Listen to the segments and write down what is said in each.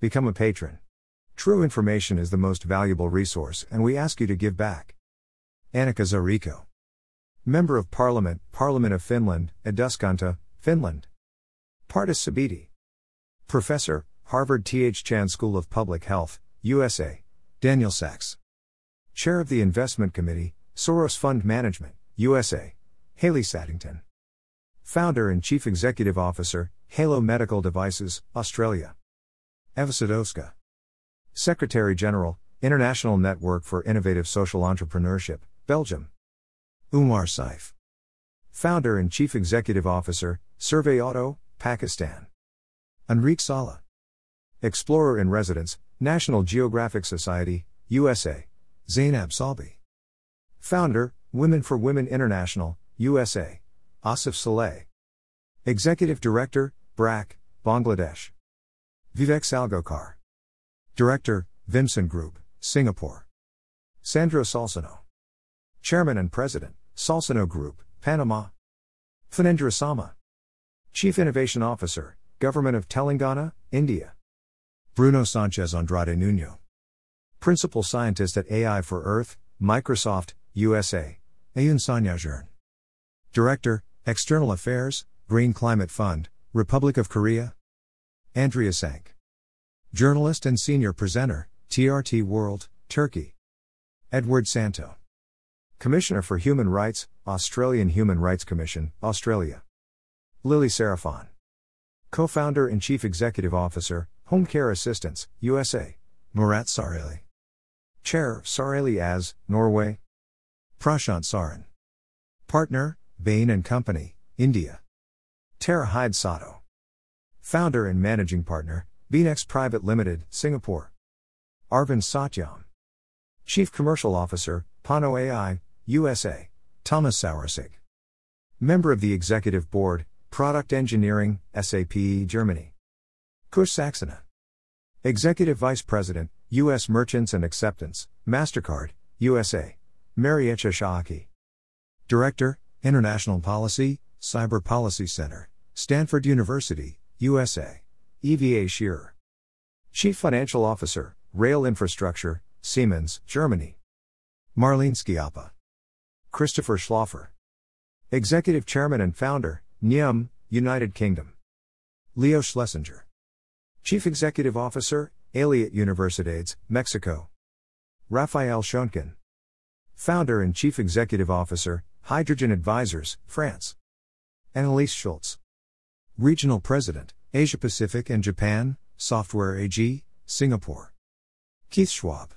Become a patron. True information is the most valuable resource, and we ask you to give back. Annika Saarikko. Member of Parliament, Parliament of Finland, Eduskunta, Finland. Pardis Sabeti. Professor, Harvard T.H. Chan School of Public Health, USA. Daniel Sachs. Chair of the Investment Committee, Soros Fund Management, USA. Haley Saddington. Founder and Chief Executive Officer, Halo Medical Devices, Australia. Eva Sadowska. Secretary General, International Network for Innovative Social Entrepreneurship, Belgium. Umar Saif. Founder and Chief Executive Officer, Survey Auto, Pakistan. Enrique Sala. Explorer in Residence, National Geographic Society, USA. Zainab Salbi. Founder, Women for Women International, USA. Asif Saleh. Executive Director, BRAC, Bangladesh. Vivek Salgokar. Director, Vimson Group, Singapore. Sandro Salsano. Chairman and President, Salsano Group, Panama. Phanendra Sama. Chief Innovation Officer, Government of Telangana, India. Bruno Sanchez Andrade Nuno. Principal Scientist at AI for Earth, Microsoft, USA. Ayun Sanyajern. Director, External Affairs, Green Climate Fund, Republic of Korea. Andrea Sank. Journalist and Senior Presenter, TRT World, Turkey. Edward Santow. Commissioner for Human Rights, Australian Human Rights Commission, Australia. Lily Sarafan. Co founder and Chief Executive Officer, Home Care Assistance, USA. Murat Sareli. Chair, Sareli as, Norway. Prashant Saran. Partner, Bain and Company, India. Tara Hyde Sato. Founder and Managing Partner, Beanex Private Limited, Singapore. Arvind Satyam. Chief Commercial Officer, Pano AI, USA. Thomas Saueressig. Member of the Executive Board, Product Engineering, SAP, Germany. Kush Saxena. Executive Vice President, U.S. Merchants and Acceptance, MasterCard, USA. Marietje Schaake. Director, International Policy, Cyber Policy Center, Stanford University, USA. EVA Shearer. Chief Financial Officer, Rail Infrastructure, Siemens, Germany. Marlene Schiappa. Christopher Schlaffer. Executive Chairman and Founder, NIUM, United Kingdom. Leo Schlesinger. Chief Executive Officer, Elliott Universidades, Mexico. Raphael Schoentgen. Founder and Chief Executive Officer, Hydrogen Advisors, France. Anneliese Schultz. Regional President, Asia Pacific and Japan, Software AG, Singapore. Keith Schwab.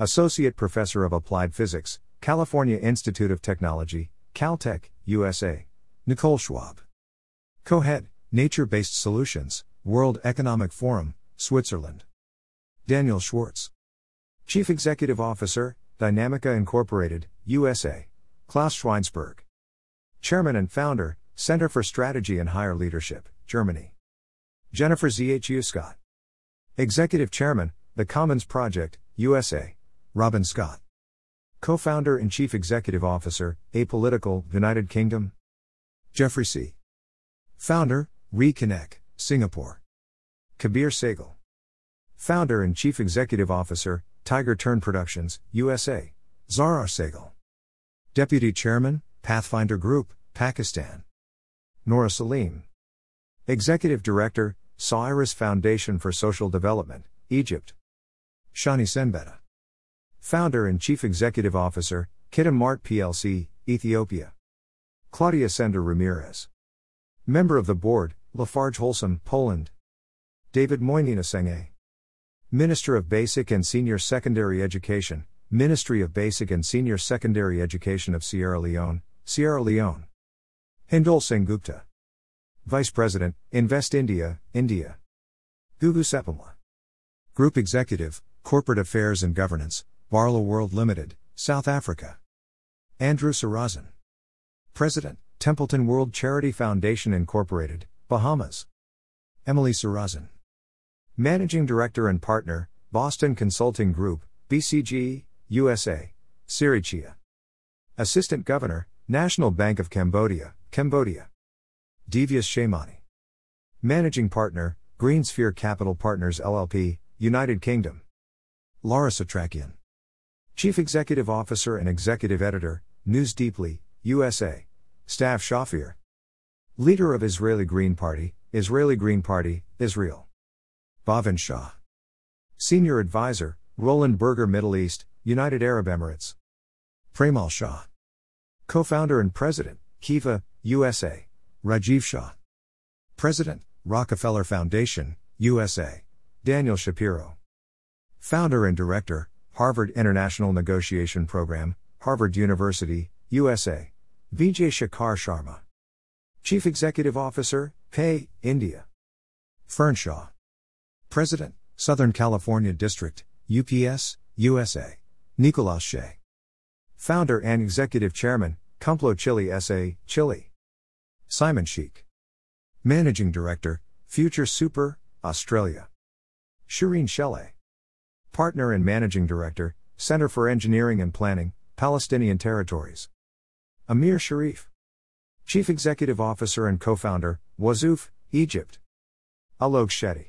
Associate Professor of Applied Physics, California Institute of Technology, Caltech, USA. Nicole Schwab. Co head, Nature Based Solutions, World Economic Forum, Switzerland. Daniel Schwartz. Chief Executive Officer, Dynamica Incorporated, USA. Klaus Schweinsberg. Chairman and Founder, Center for Strategy and Higher Leadership, Germany. Jennifer ZHU Scott. Executive Chairman, The Commons Project, USA. Robin Scott. Co founder and Chief Executive Officer, Apolitical, United Kingdom. Jeffrey C. Founder, Reconnect, Singapore. Kabir Sehgal. Founder and Chief Executive Officer, Tiger Turn Productions, USA. Zarar Sehgal. Deputy Chairman, Pathfinder Group, Pakistan. Nora Salim. Executive Director, Sawiris Foundation for Social Development, Egypt. Shani Senbeta. Founder and Chief Executive Officer, Kitam Mart plc, Ethiopia. Claudia Sender Ramirez. Member of the Board, Lafarge Holcim, Poland. David Moinina Sengeh. Minister of Basic and Senior Secondary Education, Ministry of Basic and Senior Secondary Education of Sierra Leone, Sierra Leone. Hindol Sengupta. Vice President, Invest India, India. Gugu Sepamla. Group Executive, Corporate Affairs and Governance, Barloworld Limited, South Africa. Andrew Serazin. President, Templeton World Charity Foundation Incorporated, Bahamas. Emily Serazin. Managing Director and Partner, Boston Consulting Group, BCG, USA. Sirichia. Assistant Governor, National Bank of Cambodia, Cambodia. Devious Shamani. Managing Partner, Greensphere Capital Partners LLP, United Kingdom. Laura Setrakian. Chief Executive Officer and Executive Editor, News Deeply, USA. Stav Shaffir. Leader of Israeli Green Party, Israeli Green Party, Israel. Bhavin Shah. Senior Advisor, Roland Berger Middle East, United Arab Emirates. Premal Shah. Co founder and President, Kiva, USA. Rajiv Shah. President, Rockefeller Foundation, USA. Daniel Shapiro. Founder and Director, Harvard International Negotiation Program, Harvard University, USA. Vijay Shekhar Sharma. Chief Executive Officer, Pay, India. Fernshaw. President, Southern California District, UPS, USA. Nicolas Shea. Founder and Executive Chairman, Cumplo Chile SA, Chile. Simon Sheikh. Managing Director, Future Super, Australia. Shireen Shelley. Partner and Managing Director, Center for Engineering and Planning, Palestinian Territories. Amir Sharif. Chief Executive Officer and Co founder, Wuzzuf, Egypt. Alok Shetty.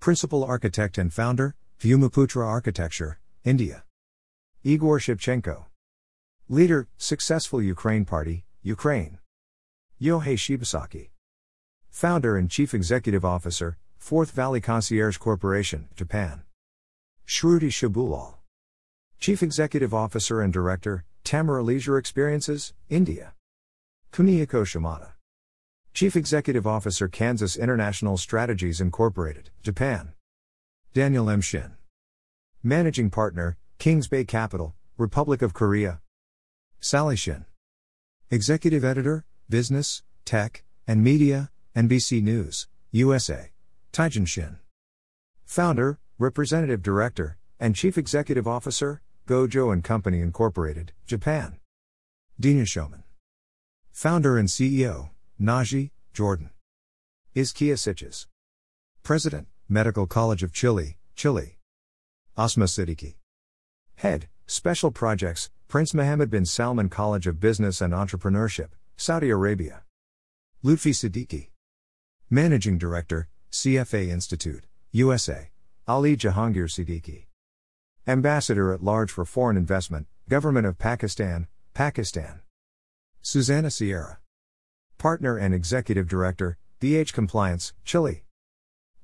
Principal Architect and Founder, Vyumaputra Architecture, India. Igor Shevchenko. Leader, Successful Ukraine Party, Ukraine. Yohei Shibasaki. Founder and Chief Executive Officer, Fourth Valley Concierge Corporation, Japan. Shruti Shibulal. Chief Executive Officer and Director, Tamara Leisure Experiences, India. Kunihiko Shimada. Chief Executive Officer Kansas International Strategies Incorporated, Japan. Daniel M. Shin. Managing Partner, Kings Bay Capital, Republic of Korea. Sally Shin. Executive Editor, Business, Tech, and Media, NBC News, USA. Taejun Shin. Founder, Representative Director, and Chief Executive Officer, Gojo and Company Incorporated, Japan. Dina Showman. Founder and CEO, Naji, Jordan. Izkia Siches. President, Medical College of Chile, Chile. Asma Siddiqui. Head, Special Projects, Prince Mohammed bin Salman College of Business and Entrepreneurship, Saudi Arabia. Lutfi Siddiqui. Managing Director, CFA Institute, USA. Ali Jahangir Siddiqui. Ambassador at Large for Foreign Investment, Government of Pakistan, Pakistan. Susanna Sierra. Partner and Executive Director, DH Compliance, Chile.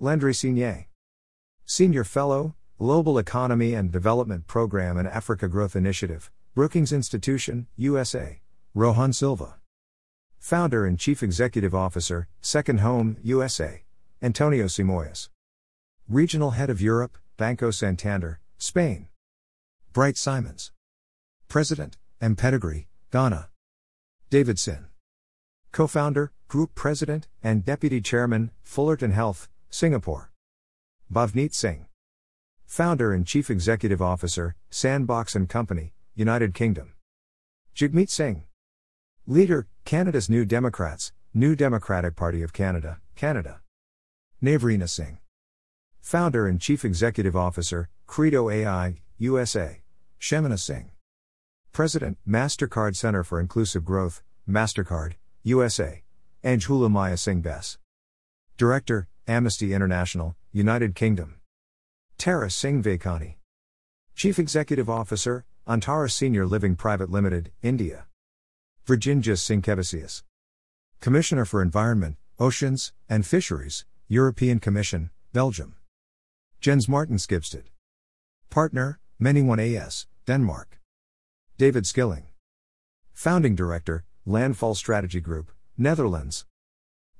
Landry Signé. Senior Fellow, Global Economy and Development Program and Africa Growth Initiative, Brookings Institution, USA. Rohan Silva. Founder and Chief Executive Officer, Second Home, USA. Antonio Simões. Regional Head of Europe, Banco Santander, Spain. Bright Simons. President, M. Pedigree, Ghana. David Sin. Co founder, Group President, and Deputy Chairman, Fullerton Health, Singapore. Bhavneet Singh. Founder and Chief Executive Officer, Sandbox and Company, United Kingdom. Jagmeet Singh. Leader, Canada's New Democrats, New Democratic Party of Canada, Canada. Navrina Singh. Founder and Chief Executive Officer, Credo AI, USA. Shamina Singh. President, MasterCard Center for Inclusive Growth, MasterCard, USA. Anjula Maya Singh Bess. Director, Amnesty International, United Kingdom. Tara Singh Vachani. Chief Executive Officer, Antara Senior Living Private Limited, India. Virginijus Sinkevicius. Commissioner for Environment, Oceans, and Fisheries, European Commission, Belgium. Jens Martin Skibsted. Partner, Manyone AS, Denmark. David Skilling. Founding Director, Landfall Strategy Group, Netherlands.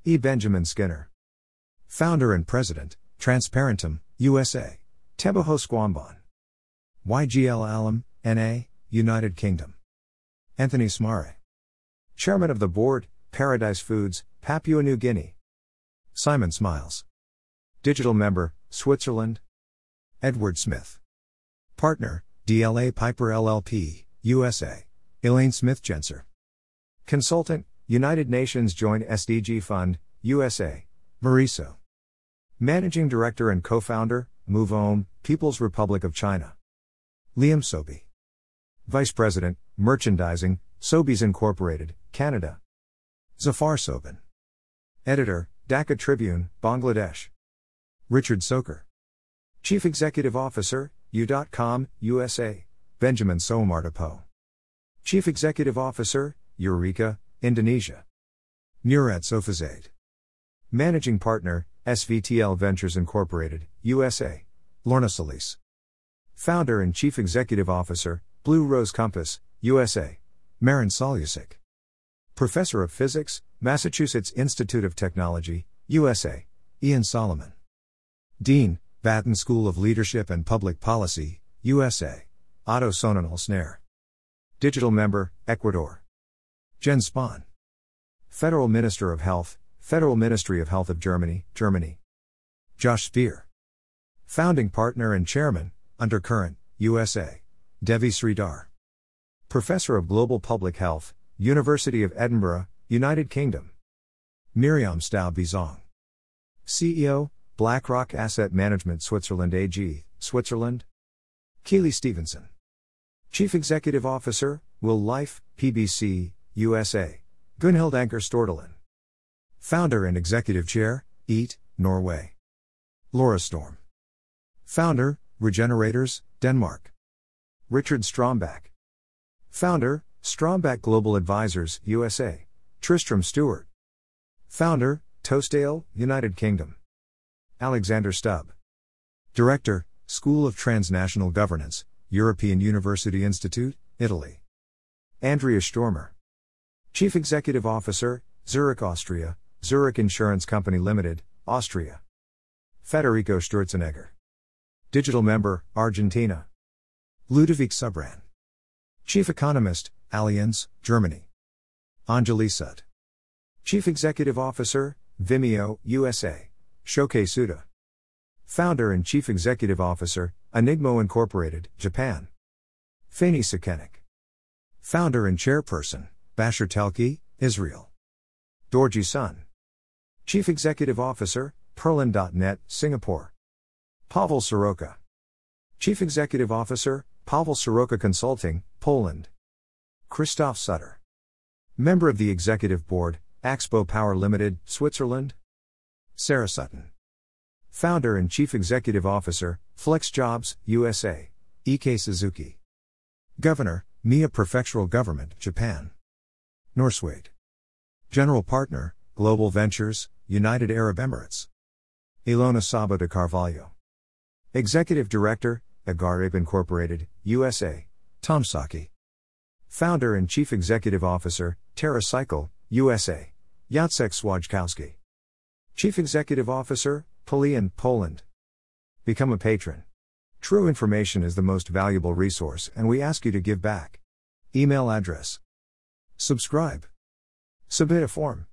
E. Benjamin Skinner. Founder and President, Transparentum, USA. Tebaho Squamban. YGL Alum, NA, United Kingdom. Anthony Smare. Chairman of the Board, Paradise Foods, Papua New Guinea. Simon Smiles. Digital Member, Switzerland. Edward Smith. Partner, DLA Piper LLP, USA. Elaine Smith Genser. Consultant, United Nations Joint SDG Fund, USA. Mariso. Managing Director and Co founder, MoveOhm, People's Republic of China. Liam Sobey. Vice President, Merchandising, Sobeys Incorporated, Canada. Zafar Sobhan. Editor, Dhaka Tribune, Bangladesh. Richard Socher. Chief Executive Officer, U.com, USA, Benjamin Soemartopo. Chief Executive Officer, Eureka, Indonesia. Murad Sofazade. Managing Partner, SVTL Ventures Incorporated, USA, Lorna Solis. Founder and Chief Executive Officer, Blue Rose Compass, USA, Marin Soljačić. Professor of Physics, Massachusetts Institute of Technology, USA, Ian Solomon. Dean, Batten School of Leadership and Public Policy, USA, Otto Sonnenholzner. Digital Member, Ecuador. Jen Spahn. Federal Minister of Health, Federal Ministry of Health of Germany, Germany. Josh Spear. Founding Partner and Chairman, Undercurrent, USA. Devi Sridhar. Professor of Global Public Health, University of Edinburgh, United Kingdom. Miriam Staub Bizong. CEO, BlackRock Asset Management Switzerland AG, Switzerland. Keely Stevenson. Chief Executive Officer, Will Life, PBC, USA. Gunhild Anker Stordalen. Founder and Executive Chair, EAT, Norway. Laura Storm. Founder, Regenerators, Denmark. Richard Stromback. Founder, Stromback Global Advisors, USA. Tristram Stuart. Founder, Toast Ale, United Kingdom. Alexander Stubb. Director, School of Transnational Governance, European University Institute, Italy. Andrea Stormer. Chief Executive Officer, Zurich Austria, Zurich Insurance Company Limited, Austria. Federico Sturzenegger. Digital Member, Argentina. Ludovic Subran. Chief Economist, Allianz, Germany. Anjali. Chief Executive Officer, Vimeo, USA. Shokei Suda. Founder and Chief Executive Officer, Enigmo Incorporated, Japan. Fani Sekenik. Founder and Chairperson, Bashar Telki, Israel. Dorji Sun. Chief Executive Officer, Perlin.net, Singapore. Pavel Soroka. Chief Executive Officer, Pavel Soroka Consulting, Poland. Christoph Sutter. Member of the Executive Board, Axpo Power Limited, Switzerland. Sarah Sutton. Founder and Chief Executive Officer, FlexJobs, USA, E.K. Suzuki. Governor, Mie Prefectural Government, Japan. Norswade. General Partner, Global Ventures, United Arab Emirates. Ilona Szabó de Carvalho. Executive Director, Agarib Incorporated, USA, Tom Szaky. Founder and Chief Executive Officer, TerraCycle, USA, Jacek Swajkowski. Chief Executive Officer, Polian, Poland. Become a patron. True information is the most valuable resource, and we ask you to give back. Email address. Subscribe. Submit a form.